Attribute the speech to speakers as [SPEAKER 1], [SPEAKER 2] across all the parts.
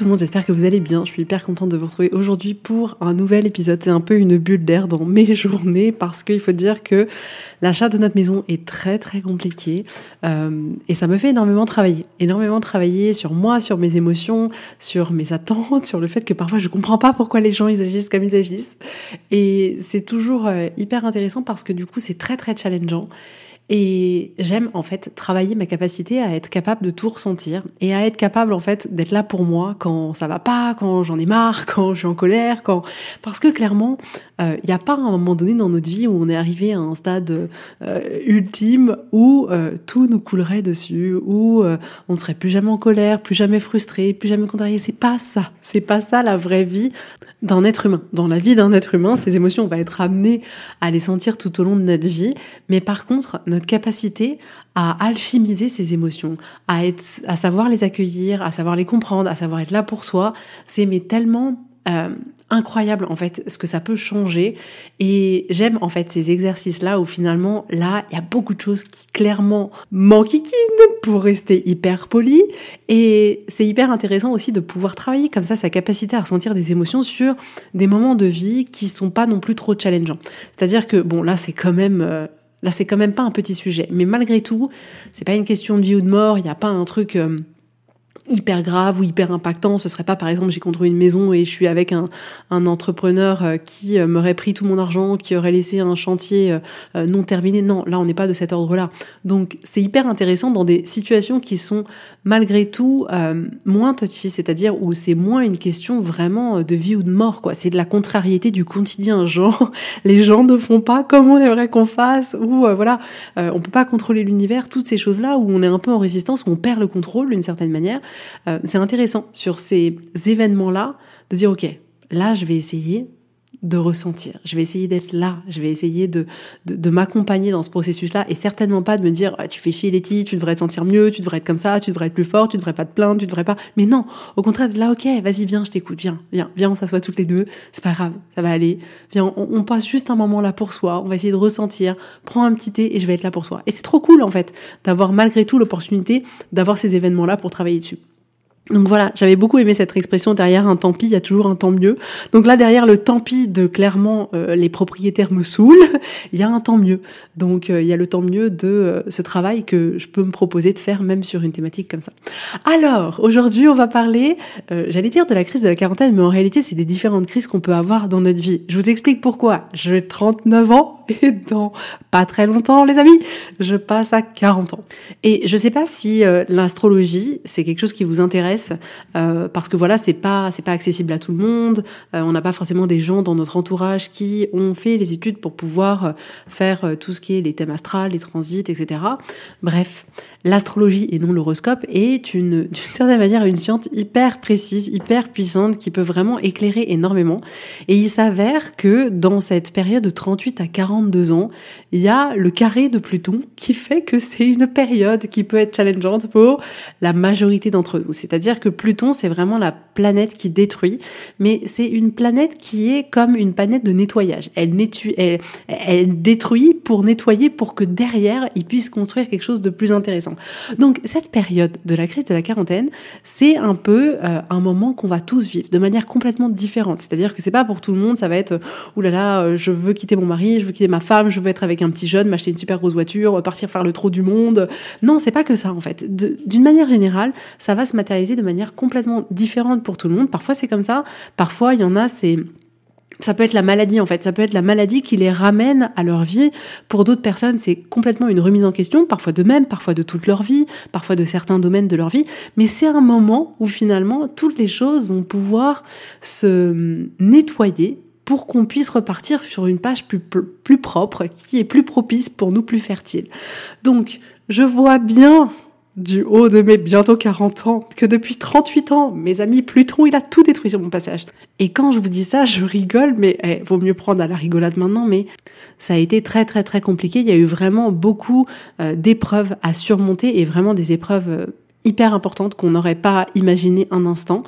[SPEAKER 1] Tout le monde, j'espère que vous allez bien. Je suis hyper contente de vous retrouver aujourd'hui pour un nouvel épisode. C'est un peu une bulle d'air dans mes journées parce qu'il faut dire que l'achat de notre maison est très très compliqué euh, et ça me fait énormément travailler. Énormément travailler sur moi, sur mes émotions, sur mes attentes, sur le fait que parfois je comprends pas pourquoi les gens ils agissent comme ils agissent. Et c'est toujours euh, hyper intéressant parce que du coup c'est très très challengeant. Et j'aime en fait travailler ma capacité à être capable de tout ressentir et à être capable en fait d'être là pour moi quand ça va pas, quand j'en ai marre, quand je suis en colère, quand parce que clairement il euh, n'y a pas un moment donné dans notre vie où on est arrivé à un stade euh, ultime où euh, tout nous coulerait dessus, où on serait plus jamais en colère, plus jamais frustré, plus jamais contrarié. C'est pas ça, c'est pas ça la vraie vie d'un être humain. Dans la vie d'un être humain, ces émotions, on va être amené à les sentir tout au long de notre vie, mais par contre, notre capacité à alchimiser ces émotions, à être, à savoir les accueillir, à savoir les comprendre, à savoir être là pour soi, c'est mais tellement euh, incroyable en fait ce que ça peut changer et j'aime en fait ces exercices là où finalement là il y a beaucoup de choses qui clairement manquiquinent pour rester hyper poli et c'est hyper intéressant aussi de pouvoir travailler comme ça sa capacité à ressentir des émotions sur des moments de vie qui sont pas non plus trop challengeants c'est-à-dire que bon là c'est quand même euh, Là, c'est quand même pas un petit sujet. Mais malgré tout, c'est pas une question de vie ou de mort. Il n'y a pas un truc euh, hyper grave ou hyper impactant. Ce serait pas, par exemple, j'ai construit une maison et je suis avec un, un entrepreneur euh, qui euh, m'aurait pris tout mon argent, qui aurait laissé un chantier euh, non terminé. Non, là, on n'est pas de cet ordre-là. Donc, c'est hyper intéressant dans des situations qui sont malgré tout moins touchy, c'est-à-dire où c'est moins une question vraiment de vie ou de mort, quoi. C'est de la contrariété du quotidien. Genre, les gens ne font pas comme on aimerait qu'on fasse, ou voilà, on peut pas contrôler l'univers. Toutes ces choses-là où on est un peu en résistance, où on perd le contrôle d'une certaine manière. Euh, c'est intéressant sur ces événements-là de dire, OK, là, je vais essayer de ressentir. Je vais essayer d'être là. Je vais essayer de, de, m'accompagner dans ce processus-là et certainement pas de me dire, ah, tu fais chier Letty, tu devrais te sentir mieux, tu devrais être comme ça, tu devrais être plus fort, tu devrais pas te plaindre, tu devrais pas. Mais non, au contraire, là, ok, vas-y, viens, je t'écoute, viens, viens, viens, on s'assoit toutes les deux. C'est pas grave, ça va aller. Viens, on, on, passe juste un moment là pour soi. On va essayer de ressentir. Prends un petit thé et je vais être là pour toi. Et c'est trop cool, en fait, d'avoir malgré tout l'opportunité d'avoir ces événements-là pour travailler dessus. Donc voilà, j'avais beaucoup aimé cette expression derrière un tant pis, il y a toujours un tant mieux. Donc là derrière le tant pis de clairement euh, les propriétaires me saoulent, il y a un tant mieux. Donc euh, il y a le tant mieux de euh, ce travail que je peux me proposer de faire même sur une thématique comme ça. Alors aujourd'hui on va parler, j'allais dire de la crise de la quarantaine, mais en réalité c'est des différentes crises qu'on peut avoir dans notre vie. Je vous explique pourquoi. J'ai 39 ans et dans pas très longtemps les amis, je passe à 40 ans. Et je sais pas si l'astrologie c'est quelque chose qui vous intéresse euh, parce que voilà, c'est pas c'est pas accessible à tout le monde. Euh, on n'a pas forcément des gens dans notre entourage qui ont fait les études pour pouvoir euh, faire tout ce qui est les thèmes astrales, les transits, etc. Bref, l'astrologie et non l'horoscope est une d'une certaine manière une science hyper précise, hyper puissante qui peut vraiment éclairer énormément. Et il s'avère que dans cette période de 38 à 42 ans, il y a le carré de Pluton qui fait que c'est une période qui peut être challengeante pour la majorité d'entre nous. C'est-à-dire C'est-à-dire que Pluton, c'est vraiment la planète qui détruit, mais c'est une planète qui est comme une planète de nettoyage. Elle, elle, elle détruit pour nettoyer, pour que derrière, il puisse construire quelque chose de plus intéressant. Donc cette période de la crise de la quarantaine, c'est un peu euh, un moment qu'on va tous vivre de manière complètement différente. C'est-à-dire que c'est pas pour tout le monde, ça va être, oulala, là là, euh, je veux quitter mon mari, je veux quitter ma femme, je veux être avec un petit jeune, m'acheter une super grosse voiture, partir faire le trou du monde. Non, c'est pas que ça en fait. D'une manière générale, ça va se matérialiser de manière complètement différente pour tout le monde. Parfois c'est comme ça, parfois il y en a c'est ça peut être la maladie en fait, ça peut être la maladie qui les ramène à leur vie. Pour d'autres personnes, c'est complètement une remise en question, parfois de même, parfois de toute leur vie, parfois de certains domaines de leur vie, mais c'est un moment où finalement toutes les choses vont pouvoir se nettoyer pour qu'on puisse repartir sur une page plus, plus propre, qui est plus propice pour nous, plus fertile. Donc, je vois bien du haut de mes bientôt 40 ans, que depuis 38 ans, mes amis, Pluton, il a tout détruit sur mon passage. Et quand je vous dis ça, je rigole, mais eh, vaut mieux prendre à la rigolade maintenant, mais ça a été très très très compliqué. Il y a eu vraiment beaucoup euh, d'épreuves à surmonter et vraiment des épreuves euh, hyper importante qu'on n'aurait pas imaginé un instant.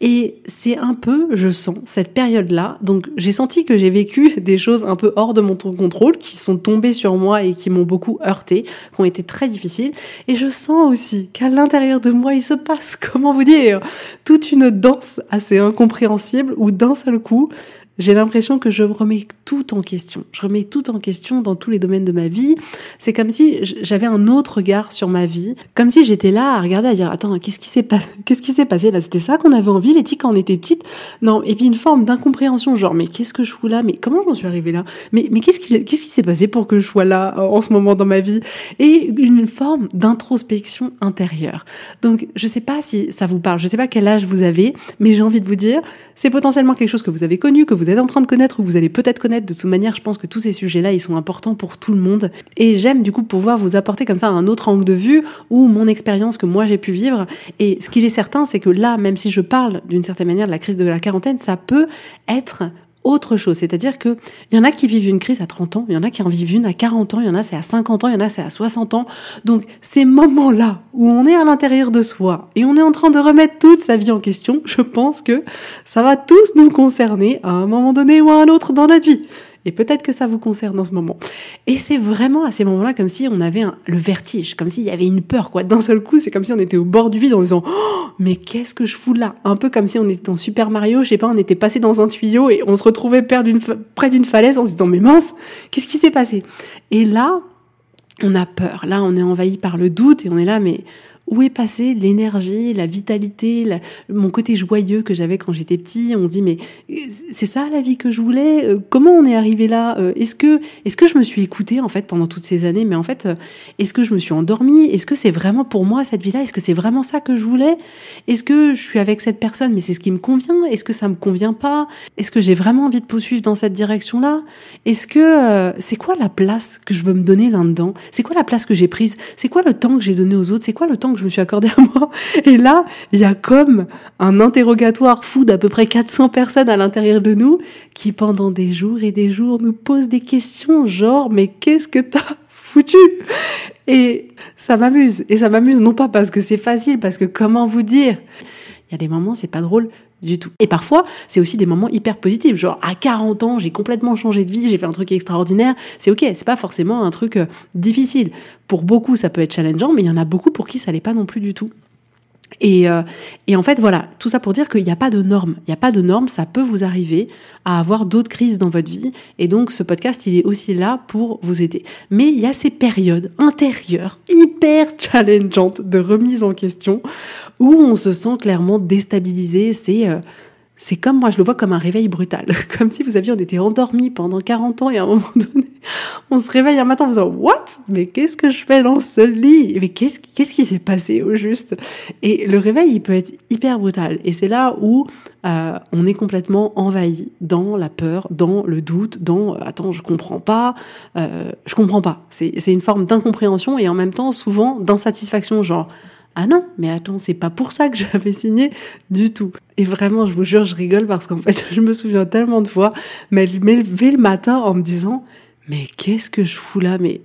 [SPEAKER 1] Et c'est un peu, je sens, cette période-là. Donc j'ai senti que j'ai vécu des choses un peu hors de mon contrôle, qui sont tombées sur moi et qui m'ont beaucoup heurté, qui ont été très difficiles. Et je sens aussi qu'à l'intérieur de moi, il se passe, comment vous dire, toute une danse assez incompréhensible où d'un seul coup, j'ai l'impression que je remets tout en question. Je remets tout en question dans tous les domaines de ma vie. C'est comme si j'avais un autre regard sur ma vie, comme si j'étais là à regarder, à dire attends, qu'est-ce qui s'est passé Qu'est-ce qui s'est passé là? C'était ça qu'on avait envie, Letty, quand on était petite Non. Et puis une forme d'incompréhension, genre mais qu'est-ce que je fous là? Mais comment j'en suis arrivée là? Mais mais qu'est-ce qui qu'est-ce qui s'est passé pour que je sois là euh, en ce moment dans ma vie? Et une forme d'introspection intérieure. Donc je sais pas si ça vous parle, je sais pas quel âge vous avez, mais j'ai envie de vous dire, c'est potentiellement quelque chose que vous avez connu, que vous êtes en train de connaître ou vous allez peut-être connaître. De toute manière, je pense que tous ces sujets-là, ils sont importants pour tout le monde. Et j'aime du coup pouvoir vous apporter comme ça un autre angle de vue ou mon expérience que moi j'ai pu vivre. Et ce qu'il est certain, c'est que là, même si je parle d'une certaine manière de la crise de la quarantaine, ça peut être autre chose. C'est-à-dire que il y en a qui vivent une crise à 30 ans, il y en a qui en vivent une à 40 ans, il y en a c'est à 50 ans, il y en a c'est à 60 ans. Donc ces moments-là où on est à l'intérieur de soi et on est en train de remettre toute sa vie en question, je pense que ça va tous nous concerner à un moment donné ou à un autre dans notre vie. Et peut-être que ça vous concerne en ce moment. Et c'est vraiment à ces moments-là comme si on avait le vertige, comme s'il y avait une peur, quoi. D'un seul coup, c'est comme si on était au bord du vide en disant, oh, mais qu'est-ce que je fous là? Un peu comme si on était dans Super Mario, je sais pas, on était passé dans un tuyau et on se retrouvait près d'une falaise en se disant, mais mince, qu'est-ce qui s'est passé? Et là, on a peur. Là, on est envahi par le doute et on est là, mais où est passée l'énergie, la vitalité, mon côté joyeux que j'avais quand j'étais petit. On se dit mais c'est ça la vie que je voulais? Euh, Comment on est arrivé là? Euh, Est-ce que est-ce que je me suis écoutée en fait pendant toutes ces années? Mais en fait, euh, est-ce que je me suis endormie? Est-ce que c'est vraiment pour moi cette vie-là? Est-ce que c'est vraiment ça que je voulais? Est-ce que je suis avec cette personne mais c'est ce qui me convient? Est-ce que ça me convient pas? Est-ce que j'ai vraiment envie de poursuivre dans cette direction-là? Est-ce que c'est quoi la place que je veux me donner là-dedans? C'est quoi la place que j'ai prise? C'est quoi le temps que j'ai donné aux autres? C'est quoi le temps je me suis accordé à moi. Et là, il y a comme un interrogatoire fou d'à peu près 400 personnes à l'intérieur de nous qui pendant des jours et des jours nous posent des questions genre mais qu'est-ce que t'as foutu? Et ça m'amuse. Et ça m'amuse non pas parce que c'est facile, parce que comment vous dire? Il y a des moments, c'est pas drôle du tout. Et parfois, c'est aussi des moments hyper positifs, genre à 40 ans, j'ai complètement changé de vie, j'ai fait un truc extraordinaire. C'est ok, c'est pas forcément un truc euh, difficile. Pour beaucoup, ça peut être challengeant, mais il y en a beaucoup pour qui ça l'est pas non plus du tout. Et, euh, et, en fait, voilà, tout ça pour dire qu'il n'y a pas de normes. Il n'y a pas de normes, ça peut vous arriver à avoir d'autres crises dans votre vie. Et donc, ce podcast, il est aussi là pour vous aider. Mais il y a ces périodes intérieures, hyper challengeantes de remise en question, où on se sent clairement déstabilisé. C'est... Euh, c'est comme moi, je le vois comme un réveil brutal. Comme si vous aviez, on était endormi pendant 40 ans et à un moment donné, on se réveille un matin en disant What? Mais qu'est-ce que je fais dans ce lit? Mais qu'est-ce qu'est-ce qui s'est passé au juste? Et le réveil, il peut être hyper brutal. Et c'est là où euh, on est complètement envahi dans la peur, dans le doute, dans euh, attends, je comprends pas, euh, je comprends pas. C'est une forme d'incompréhension et en même temps souvent d'insatisfaction, genre ah non, mais attends, c'est pas pour ça que j'avais signé du tout. Et vraiment, je vous jure, je rigole parce qu'en fait, je me souviens tellement de fois m'élever le matin en me disant, mais qu'est-ce que je fous là Mais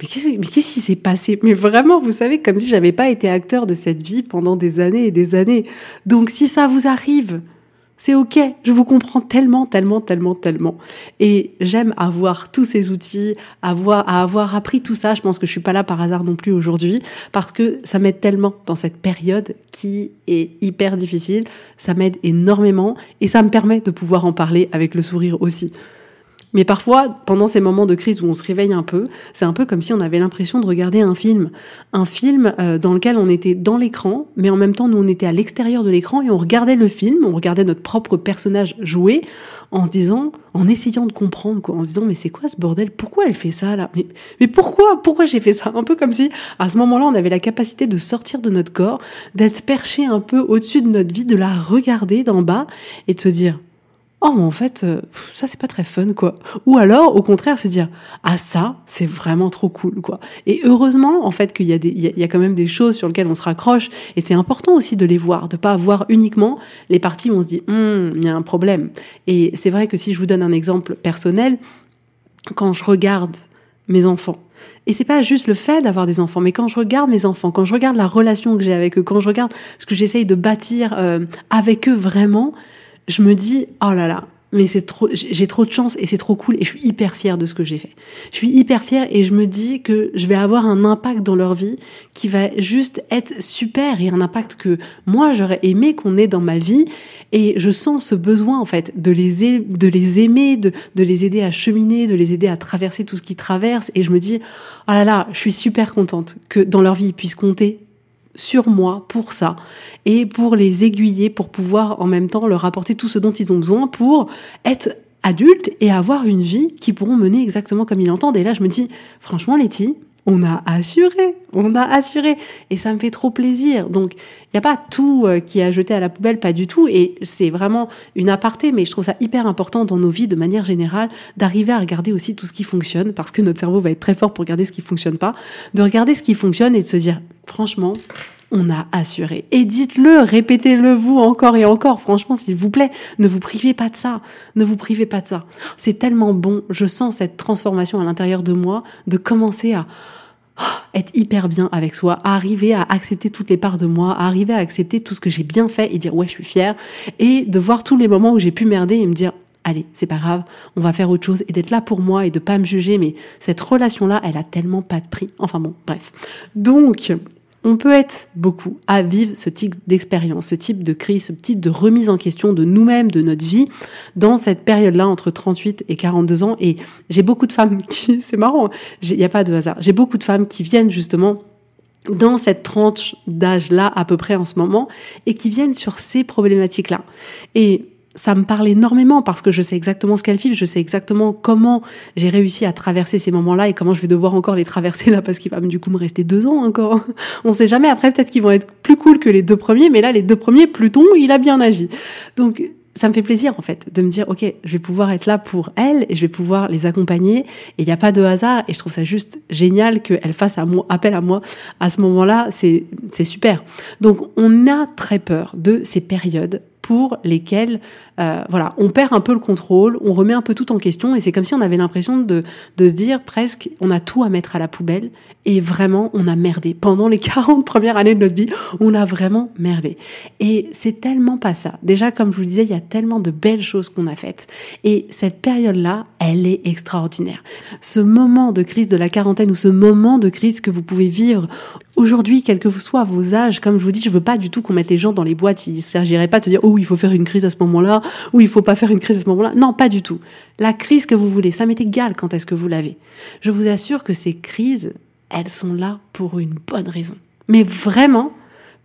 [SPEAKER 1] mais qu'est-ce, mais qu'est-ce qui s'est passé? Mais vraiment, vous savez, comme si j'avais pas été acteur de cette vie pendant des années et des années. Donc si ça vous arrive, c'est ok, je vous comprends tellement, tellement, tellement, tellement. Et j'aime avoir tous ces outils, avoir, à avoir appris tout ça. Je pense que je suis pas là par hasard non plus aujourd'hui, parce que ça m'aide tellement dans cette période qui est hyper difficile. Ça m'aide énormément et ça me permet de pouvoir en parler avec le sourire aussi. Mais parfois, pendant ces moments de crise où on se réveille un peu, c'est un peu comme si on avait l'impression de regarder un film. Un film euh, dans lequel on était dans l'écran, mais en même temps, nous, on était à l'extérieur de l'écran et on regardait le film, on regardait notre propre personnage jouer en se disant, en essayant de comprendre, quoi, en se disant, mais c'est quoi ce bordel? Pourquoi elle fait ça, là? Mais, mais pourquoi? Pourquoi j'ai fait ça? Un peu comme si, à ce moment-là, on avait la capacité de sortir de notre corps, d'être perché un peu au-dessus de notre vie, de la regarder d'en bas et de se dire, oh mais en fait euh, ça c'est pas très fun quoi ou alors au contraire se dire ah ça c'est vraiment trop cool quoi et heureusement en fait qu'il y a des il y, a quand même des choses sur lesquelles on se raccroche et c'est important aussi de les voir de pas voir uniquement les parties où on se dit hum, il y a un problème et c'est vrai que si je vous donne un exemple personnel quand je regarde mes enfants et c'est pas juste le fait d'avoir des enfants, mais quand je regarde mes enfants, quand je regarde la relation que j'ai avec eux, quand je regarde ce que j'essaye de bâtir euh, avec eux vraiment, je me dis, oh là là, mais c'est trop, j'ai trop de chance et c'est trop cool et je suis hyper fière de ce que j'ai fait. Je suis hyper fière et je me dis que je vais avoir un impact dans leur vie qui va juste être super et un impact que moi j'aurais aimé qu'on ait dans ma vie et je sens ce besoin en fait de les, de les aimer, de, de les aider à cheminer, de les aider à traverser tout ce qu'ils traversent et je me dis, oh là là, je suis super contente que dans leur vie ils puissent compter sur moi pour ça et pour les aiguiller pour pouvoir en même temps leur apporter tout ce dont ils ont besoin pour être adultes et avoir une vie qui pourront mener exactement comme ils l'entendent. Et là, je me dis, franchement, Letty, on a assuré, on a assuré, et ça me fait trop plaisir. Donc, il n'y a pas tout euh, qui à jeter à la poubelle, pas du tout, et c'est vraiment une aparté, mais je trouve ça hyper important dans nos vies, de manière générale, d'arriver à regarder aussi tout ce qui fonctionne, parce que notre cerveau va être très fort pour regarder ce qui fonctionne pas, de regarder ce qui fonctionne et de se dire, franchement, on a assuré. Et dites-le, répétez-le vous encore et encore. Franchement, s'il vous plaît, ne vous privez pas de ça. Ne vous privez pas de ça. C'est tellement bon. Je sens cette transformation à l'intérieur de moi de commencer à ah, être hyper bien avec soi, arriver à accepter toutes les parts de moi, arriver à accepter tout ce que j'ai bien fait et dire ouais, je suis fière et de voir tous les moments où j'ai pu merder et me dire allez, c'est pas grave, on va faire autre chose et d'être là pour moi et de pas me juger, mais cette relation-là, elle a tellement pas de prix. Enfin bon, bref. Donc, on peut être beaucoup à vivre ce type d'expérience, ce type de crise, ce type de remise en question de nous-mêmes, de notre vie, dans cette période-là entre 38 et 42 ans. Et j'ai beaucoup de femmes qui, c'est marrant, il n'y a pas de hasard, j'ai beaucoup de femmes qui viennent justement dans cette tranche d'âge-là à peu près en ce moment et qui viennent sur ces problématiques-là. Et ça me parle énormément parce que je sais exactement ce qu'elles vivent, je sais exactement comment j'ai réussi à traverser ces moments-là et comment je vais devoir encore les traverser là parce qu'il va du coup me rester deux ans encore. On sait jamais. Après, peut-être qu'ils vont être plus cool que les deux premiers, mais là, les deux premiers, Pluton, il a bien agi. Donc, ça me fait plaisir en fait de me dire ok je vais pouvoir être là pour elles et je vais pouvoir les accompagner et il n'y a pas de hasard et je trouve ça juste génial qu'elles fassent à appel à moi à ce moment-là c'est c'est super donc on a très peur de ces périodes pour lesquels euh, voilà, on perd un peu le contrôle, on remet un peu tout en question et c'est comme si on avait l'impression de, de se dire presque on a tout à mettre à la poubelle et vraiment on a merdé. Pendant les 40 premières années de notre vie, on a vraiment merdé. Et c'est tellement pas ça. Déjà, comme je vous le disais, il y a tellement de belles choses qu'on a faites. Et cette période-là, elle est extraordinaire. Ce moment de crise de la quarantaine ou ce moment de crise que vous pouvez vivre Aujourd'hui, quel que soit vos âges, comme je vous dis, je veux pas du tout qu'on mette les gens dans les boîtes. Il s'agirait pas de se dire, oh, il faut faire une crise à ce moment-là, ou il faut pas faire une crise à ce moment-là. Non, pas du tout. La crise que vous voulez, ça m'est égal quand est-ce que vous l'avez. Je vous assure que ces crises, elles sont là pour une bonne raison. Mais vraiment,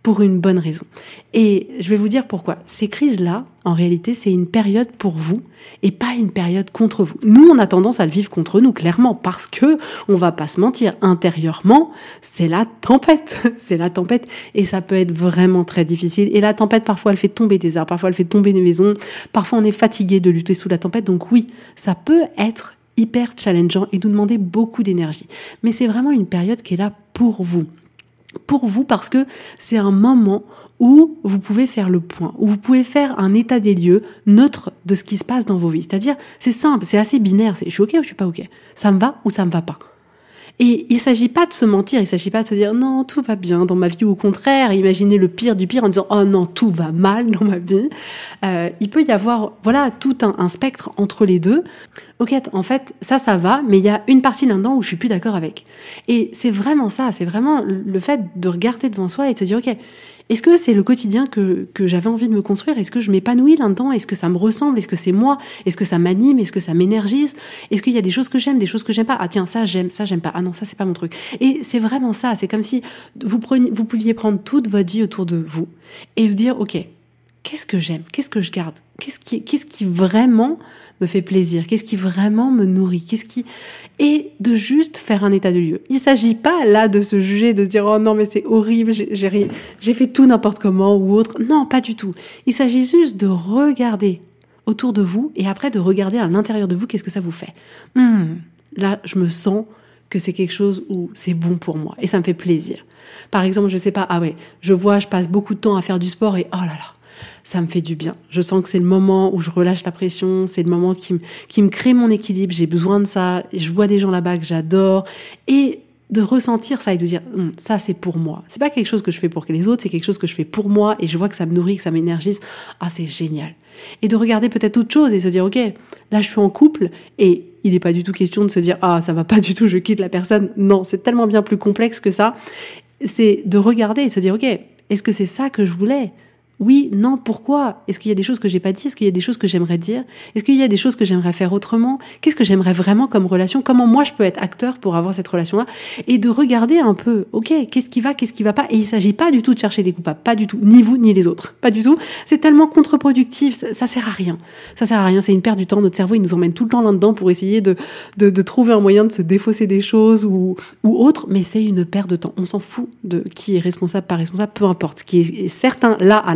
[SPEAKER 1] pour une bonne raison. Et je vais vous dire pourquoi. Ces crises-là, en réalité, c'est une période pour vous et pas une période contre vous. Nous, on a tendance à le vivre contre nous, clairement, parce que, on va pas se mentir, intérieurement, c'est la tempête. c'est la tempête et ça peut être vraiment très difficile. Et la tempête, parfois, elle fait tomber des arbres, parfois, elle fait tomber des maisons, parfois, on est fatigué de lutter sous la tempête. Donc oui, ça peut être hyper challengeant et nous demander beaucoup d'énergie. Mais c'est vraiment une période qui est là pour vous pour vous parce que c'est un moment où vous pouvez faire le point, où vous pouvez faire un état des lieux neutre de ce qui se passe dans vos vies. C'est-à-dire, c'est simple, c'est assez binaire, c'est je suis ok ou je suis pas ok, ça me va ou ça me va pas. Et il s'agit pas de se mentir, il s'agit pas de se dire non, tout va bien dans ma vie, ou au contraire, imaginer le pire du pire en disant oh non, tout va mal dans ma vie. Euh, il peut y avoir, voilà, tout un, un spectre entre les deux. Ok, en fait, ça, ça va, mais il y a une partie là-dedans où je suis plus d'accord avec. Et c'est vraiment ça, c'est vraiment le fait de regarder devant soi et de se dire, ok, est-ce que c'est le quotidien que, que j'avais envie de me construire? Est-ce que je m'épanouis là-dedans? Est-ce que ça me ressemble? Est-ce que c'est moi? Est-ce que ça m'anime? Est-ce que ça m'énergise? Est-ce qu'il y a des choses que j'aime, des choses que j'aime pas? Ah tiens, ça j'aime, ça j'aime pas. Ah non, ça c'est pas mon truc. Et c'est vraiment ça. C'est comme si vous preniez, vous pouviez prendre toute votre vie autour de vous et vous dire, ok, qu'est-ce que j'aime Qu'est-ce que je garde Qu'est-ce qui, qu'est-ce qui vraiment me fait plaisir Qu'est-ce qui vraiment me nourrit Qu'est-ce qui et de juste faire un état de lieu. Il s'agit pas là de se juger, de se dire oh non mais c'est horrible, j'ai j'ai fait tout n'importe comment ou autre. Non, pas du tout. Il s'agit juste de regarder autour de vous et après de regarder à l'intérieur de vous qu'est-ce que ça vous fait. Hmm, là, je me sens que c'est quelque chose où c'est bon pour moi et ça me fait plaisir. Par exemple, je sais pas, ah ouais, je vois, je passe beaucoup de temps à faire du sport et oh là là, ça me fait du bien. Je sens que c'est le moment où je relâche la pression, c'est le moment qui me, qui me crée mon équilibre, j'ai besoin de ça, je vois des gens là-bas que j'adore, et de ressentir ça et de dire hum, ça c'est pour moi. C'est pas quelque chose que je fais pour les autres, c'est quelque chose que je fais pour moi et je vois que ça me nourrit, que ça m'énergise. Ah c'est génial. Et de regarder peut-être autre chose et se dire ok là je suis en couple et il n'est pas du tout question de se dire ah ça va pas du tout je quitte la personne. Non c'est tellement bien plus complexe que ça. C'est de regarder et se dire ok est-ce que c'est ça que je voulais? Oui, non, pourquoi? Est-ce qu'il y a des choses que j'ai pas dit? Est-ce qu'il y a des choses que j'aimerais dire? Est-ce qu'il y a des choses que j'aimerais faire autrement? Qu'est-ce que j'aimerais vraiment comme relation? Comment moi je peux être acteur pour avoir cette relation-là? Et de regarder un peu, ok, qu'est-ce qui va, qu'est-ce qui va pas? Et il s'agit pas du tout de chercher des coupables, pas du tout, ni vous ni les autres, pas du tout. C'est tellement contre-productif, ça, sert à rien. Ça sert à rien, c'est une perte du temps. Notre cerveau, il nous emmène tout le temps là-dedans pour essayer de, de, trouver un moyen de se défausser des choses ou, ou autre, mais c'est une perte de temps. On s'en fout de qui est responsable, pas responsable, peu importe. Ce qui est certain là à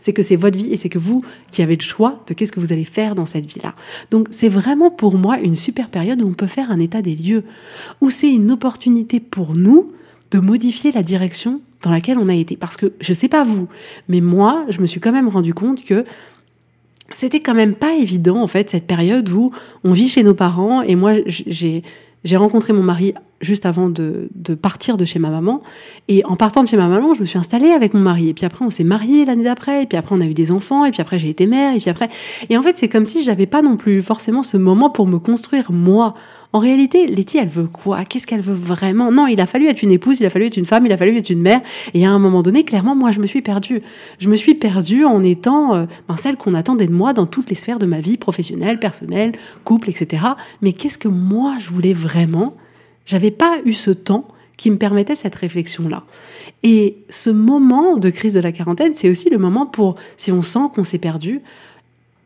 [SPEAKER 1] C'est que c'est votre vie et c'est que vous qui avez le choix de qu'est-ce que vous allez faire dans cette vie-là. Donc c'est vraiment pour moi une super période où on peut faire un état des lieux, où c'est une opportunité pour nous de modifier la direction dans laquelle on a été. Parce que je sais pas vous, mais moi, je me suis quand même rendu compte que c'était quand même pas évident en fait cette période où on vit chez nos parents et moi j'ai j'ai rencontré mon mari juste avant de, de, partir de chez ma maman. Et en partant de chez ma maman, je me suis installée avec mon mari. Et puis après, on s'est mariés l'année d'après. Et puis après, on a eu des enfants. Et puis après, j'ai été mère. Et puis après, et en fait, c'est comme si j'avais pas non plus forcément ce moment pour me construire moi. En réalité, Letty, elle veut quoi? Qu'est-ce qu'elle veut vraiment? Non, il a fallu être une épouse, il a fallu être une femme, il a fallu être une mère. Et à un moment donné, clairement, moi, je me suis perdue. Je me suis perdue en étant euh, ben, celle qu'on attendait de moi dans toutes les sphères de ma vie, professionnelle, personnelle, couple, etc. Mais qu'est-ce que moi, je voulais vraiment? J'avais pas eu ce temps qui me permettait cette réflexion-là. Et ce moment de crise de la quarantaine, c'est aussi le moment pour, si on sent qu'on s'est perdu,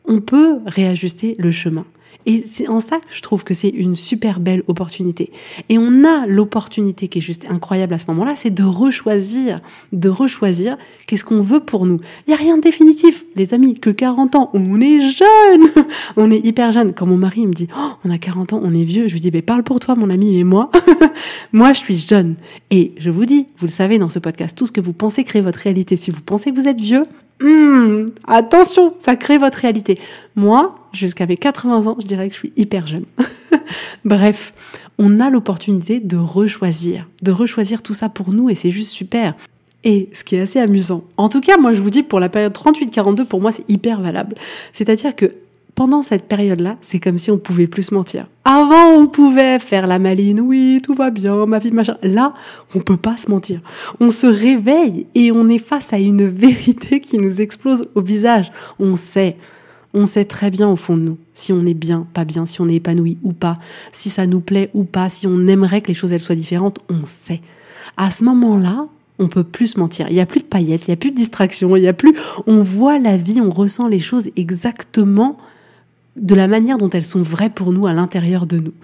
[SPEAKER 1] on peut réajuster le chemin. Et c'est en ça que je trouve que c'est une super belle opportunité. Et on a l'opportunité qui est juste incroyable à ce moment-là, c'est de rechoisir, de rechoisir qu'est-ce qu'on veut pour nous. Il y a rien de définitif, les amis, que 40 ans, on est jeune, on est hyper jeune. Quand mon mari me dit, oh, on a 40 ans, on est vieux, je lui dis, mais parle pour toi, mon ami, mais moi, moi, je suis jeune. Et je vous dis, vous le savez dans ce podcast, tout ce que vous pensez crée votre réalité. Si vous pensez que vous êtes vieux, Hmm, attention, ça crée votre réalité. Moi, jusqu'à mes 80 ans, je dirais que je suis hyper jeune. Bref, on a l'opportunité de rechoisir, de rechoisir tout ça pour nous et c'est juste super. Et ce qui est assez amusant, en tout cas, moi je vous dis pour la période 38-42, pour moi c'est hyper valable. C'est-à-dire que pendant cette période-là, c'est comme si on pouvait plus se mentir. Avant, on pouvait faire la maline, oui, tout va bien, ma vie, machin. Là, on peut pas se mentir. On se réveille et on est face à une vérité qui nous explose au visage. On sait. On sait très bien au fond de nous si on est bien, pas bien, si on est épanoui ou pas, si ça nous plaît ou pas, si on aimerait que les choses elles soient différentes, on sait. À ce moment-là, on peut plus se mentir. Il y a plus de paillettes, il y a plus de distractions, il y a plus. On voit la vie, on ressent les choses exactement de la manière dont elles sont vraies pour nous à l'intérieur de nous.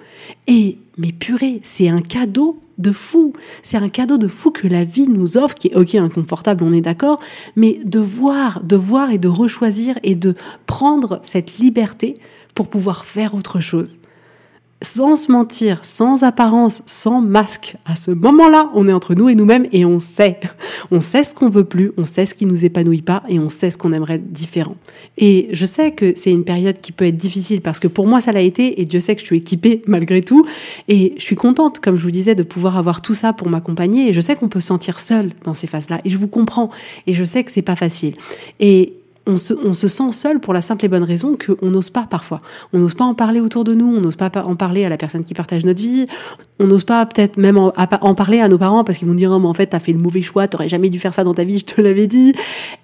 [SPEAKER 1] Et, mais purée, c'est un cadeau de fou. C'est un cadeau de fou que la vie nous offre, qui est ok, inconfortable, on est d'accord, mais de voir, de voir et de rechoisir et de prendre cette liberté pour pouvoir faire autre chose. Sans se mentir, sans apparence, sans masque. À ce moment-là, on est entre nous et nous-mêmes et on sait. On sait ce qu'on veut plus, on sait ce qui nous épanouit pas et on sait ce qu'on aimerait différent. Et je sais que c'est une période qui peut être difficile parce que pour moi ça l'a été et Dieu sait que je suis équipée malgré tout et je suis contente, comme je vous disais, de pouvoir avoir tout ça pour m'accompagner et je sais qu'on peut se sentir seul dans ces phases-là et je vous comprends et je sais que c'est pas facile. Et on se, sent seul pour la simple et bonne raison qu'on n'ose pas parfois. On n'ose pas en parler autour de nous, on n'ose pas en parler à la personne qui partage notre vie, on n'ose pas peut-être même en, parler à nos parents parce qu'ils vont dire oh, mais en fait t'as fait le mauvais choix, t'aurais jamais dû faire ça dans ta vie, je te l'avais dit.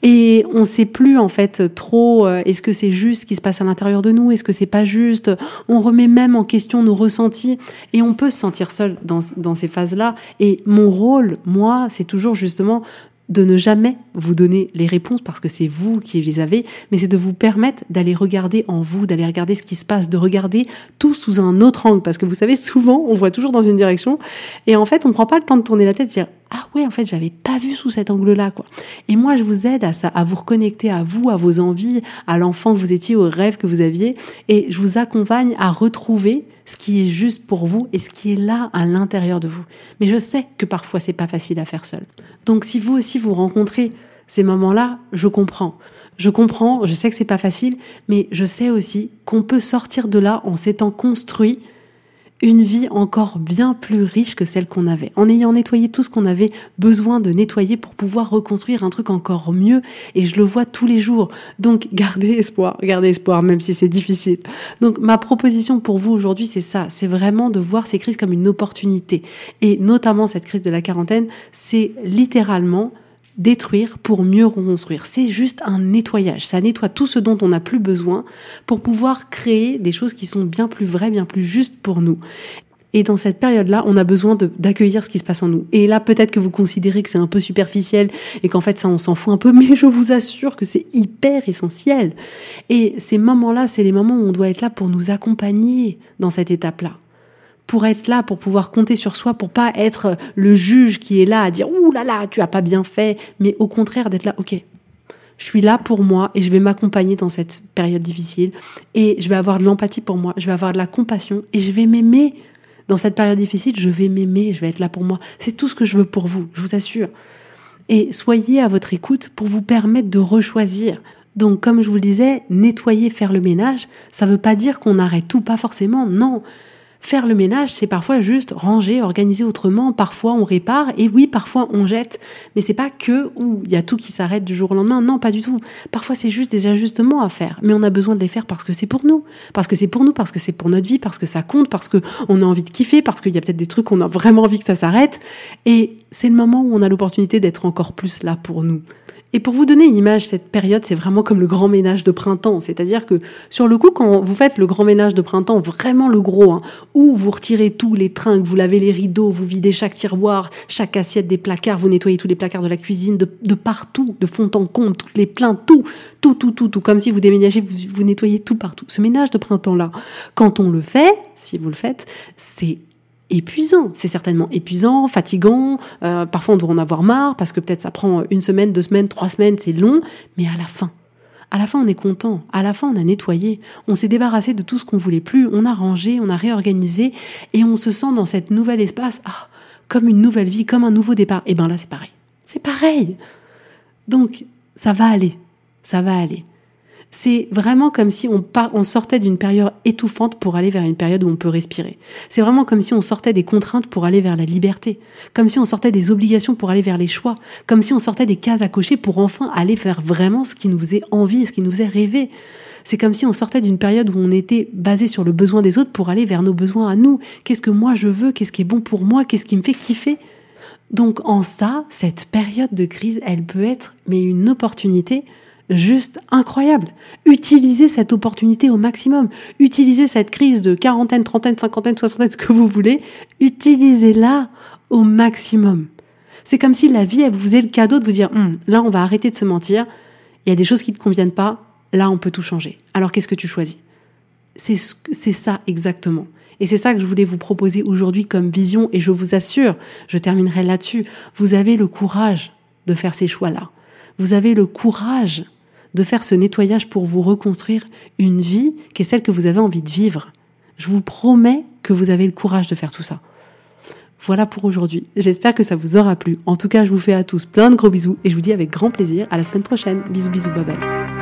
[SPEAKER 1] Et on sait plus en fait trop euh, est-ce que c'est juste ce qui se passe à l'intérieur de nous, est-ce que c'est pas juste? On remet même en question nos ressentis et on peut se sentir seul dans, dans ces phases-là. Et mon rôle, moi, c'est toujours justement de ne jamais vous donner les réponses parce que c'est vous qui les avez, mais c'est de vous permettre d'aller regarder en vous, d'aller regarder ce qui se passe, de regarder tout sous un autre angle. Parce que vous savez, souvent, on voit toujours dans une direction et en fait, on prend pas le temps de tourner la tête ah ouais, en fait, j'avais pas vu sous cet angle-là, quoi. Et moi, je vous aide à ça, à vous reconnecter à vous, à vos envies, à l'enfant que vous étiez, aux rêves que vous aviez, et je vous accompagne à retrouver ce qui est juste pour vous et ce qui est là à l'intérieur de vous. Mais je sais que parfois c'est pas facile à faire seul. Donc si vous aussi vous rencontrez ces moments-là, je comprends. Je comprends, je sais que c'est pas facile, mais je sais aussi qu'on peut sortir de là en s'étant construit une vie encore bien plus riche que celle qu'on avait, en ayant nettoyé tout ce qu'on avait besoin de nettoyer pour pouvoir reconstruire un truc encore mieux. Et je le vois tous les jours. Donc gardez espoir, gardez espoir, même si c'est difficile. Donc ma proposition pour vous aujourd'hui, c'est ça, c'est vraiment de voir ces crises comme une opportunité. Et notamment cette crise de la quarantaine, c'est littéralement détruire pour mieux reconstruire. C'est juste un nettoyage. Ça nettoie tout ce dont on n'a plus besoin pour pouvoir créer des choses qui sont bien plus vraies, bien plus justes pour nous. Et dans cette période-là, on a besoin d'accueillir ce qui se passe en nous. Et là, peut-être que vous considérez que c'est un peu superficiel et qu'en fait, ça, on s'en fout un peu, mais je vous assure que c'est hyper essentiel. Et ces moments-là, c'est les moments où on doit être là pour nous accompagner dans cette étape-là pour être là, pour pouvoir compter sur soi, pour pas être le juge qui est là à dire ouh là là, tu as pas bien fait, mais au contraire d'être là, ok, je suis là pour moi et je vais m'accompagner dans cette période difficile et je vais avoir de l'empathie pour moi, je vais avoir de la compassion et je vais m'aimer. Dans cette période difficile, je vais m'aimer, je vais être là pour moi. C'est tout ce que je veux pour vous, je vous assure. Et soyez à votre écoute pour vous permettre de rechoisir. Donc, comme je vous le disais, nettoyer, faire le ménage, ça veut pas dire qu'on arrête tout, pas forcément, non. Faire le ménage, c'est parfois juste ranger, organiser autrement. Parfois, on répare et oui, parfois, on jette. Mais c'est pas que où il y a tout qui s'arrête du jour au lendemain. Non, pas du tout. Parfois, c'est juste des ajustements à faire. Mais on a besoin de les faire parce que c'est pour nous. Parce que c'est pour nous, parce que c'est pour notre vie, parce que ça compte, parce que on a envie de kiffer, parce qu'il y a peut-être des trucs qu'on a vraiment envie que ça s'arrête. Et c'est le moment où on a l'opportunité d'être encore plus là pour nous. Et pour vous donner une image, cette période, c'est vraiment comme le grand ménage de printemps. C'est-à-dire que sur le coup, quand vous faites le grand ménage de printemps, vraiment le gros, hein, où vous retirez tous les trinques, vous lavez les rideaux, vous videz chaque tiroir, chaque assiette des placards, vous nettoyez tous les placards de la cuisine, de, partout, de fond en comble, toutes les plaintes, tout, tout, tout, tout, tout, comme si vous déménagez, vous, vous nettoyez tout partout. Ce ménage de printemps-là, quand on le fait, si vous le faites, c'est épuisant. C'est certainement épuisant, fatigant. Euh, parfois, on doit en avoir marre parce que peut-être ça prend une semaine, deux semaines, trois semaines, c'est long. Mais à la fin, à la fin, on est content. À la fin, on a nettoyé. On s'est débarrassé de tout ce qu'on voulait plus. On a rangé, on a réorganisé et on se sent dans cet nouvel espace, ah, comme une nouvelle vie, comme un nouveau départ. Et ben là, c'est pareil. C'est pareil. Donc, ça va aller. Ça va aller c'est vraiment comme si on, on sortait d'une période étouffante pour aller vers une période où on peut respirer. C'est vraiment comme si on sortait des contraintes pour aller vers la liberté, comme si on sortait des obligations pour aller vers les choix, comme si on sortait des cases à cocher pour enfin aller vers vraiment ce qui nous faisait envie, ce qui nous faisait rêver. C'est comme si on sortait d'une période où on était basé sur le besoin des autres pour aller vers nos besoins à nous. Qu'est-ce que moi je veux? Qu'est-ce qui est bon pour moi? Qu'est-ce qui me fait kiffer? Donc en ça, cette période de crise, elle peut être mais une opportunité juste incroyable. Utilisez cette opportunité au maximum. Utilisez cette crise de quarantaine, trentaine, cinquantaine, soixantaine, ce que vous voulez. Utilisez-la au maximum. C'est comme si la vie, elle vous faisait le cadeau de vous dire, hum, là, on va arrêter de se mentir. Il y a des choses qui ne te conviennent pas. Là, on peut tout changer. Alors, qu'est-ce que tu choisis? C'est, c'est ça exactement. Et c'est ça que je voulais vous proposer aujourd'hui comme vision. Et je vous assure, je terminerai là-dessus. Vous avez le courage de faire ces choix-là. Vous avez le courage de faire ce nettoyage pour vous reconstruire une vie qui est celle que vous avez envie de vivre. Je vous promets que vous avez le courage de faire tout ça. Voilà pour aujourd'hui. J'espère que ça vous aura plu. En tout cas, je vous fais à tous plein de gros bisous et je vous dis avec grand plaisir à la semaine prochaine. Bisous, bisous, bye bye.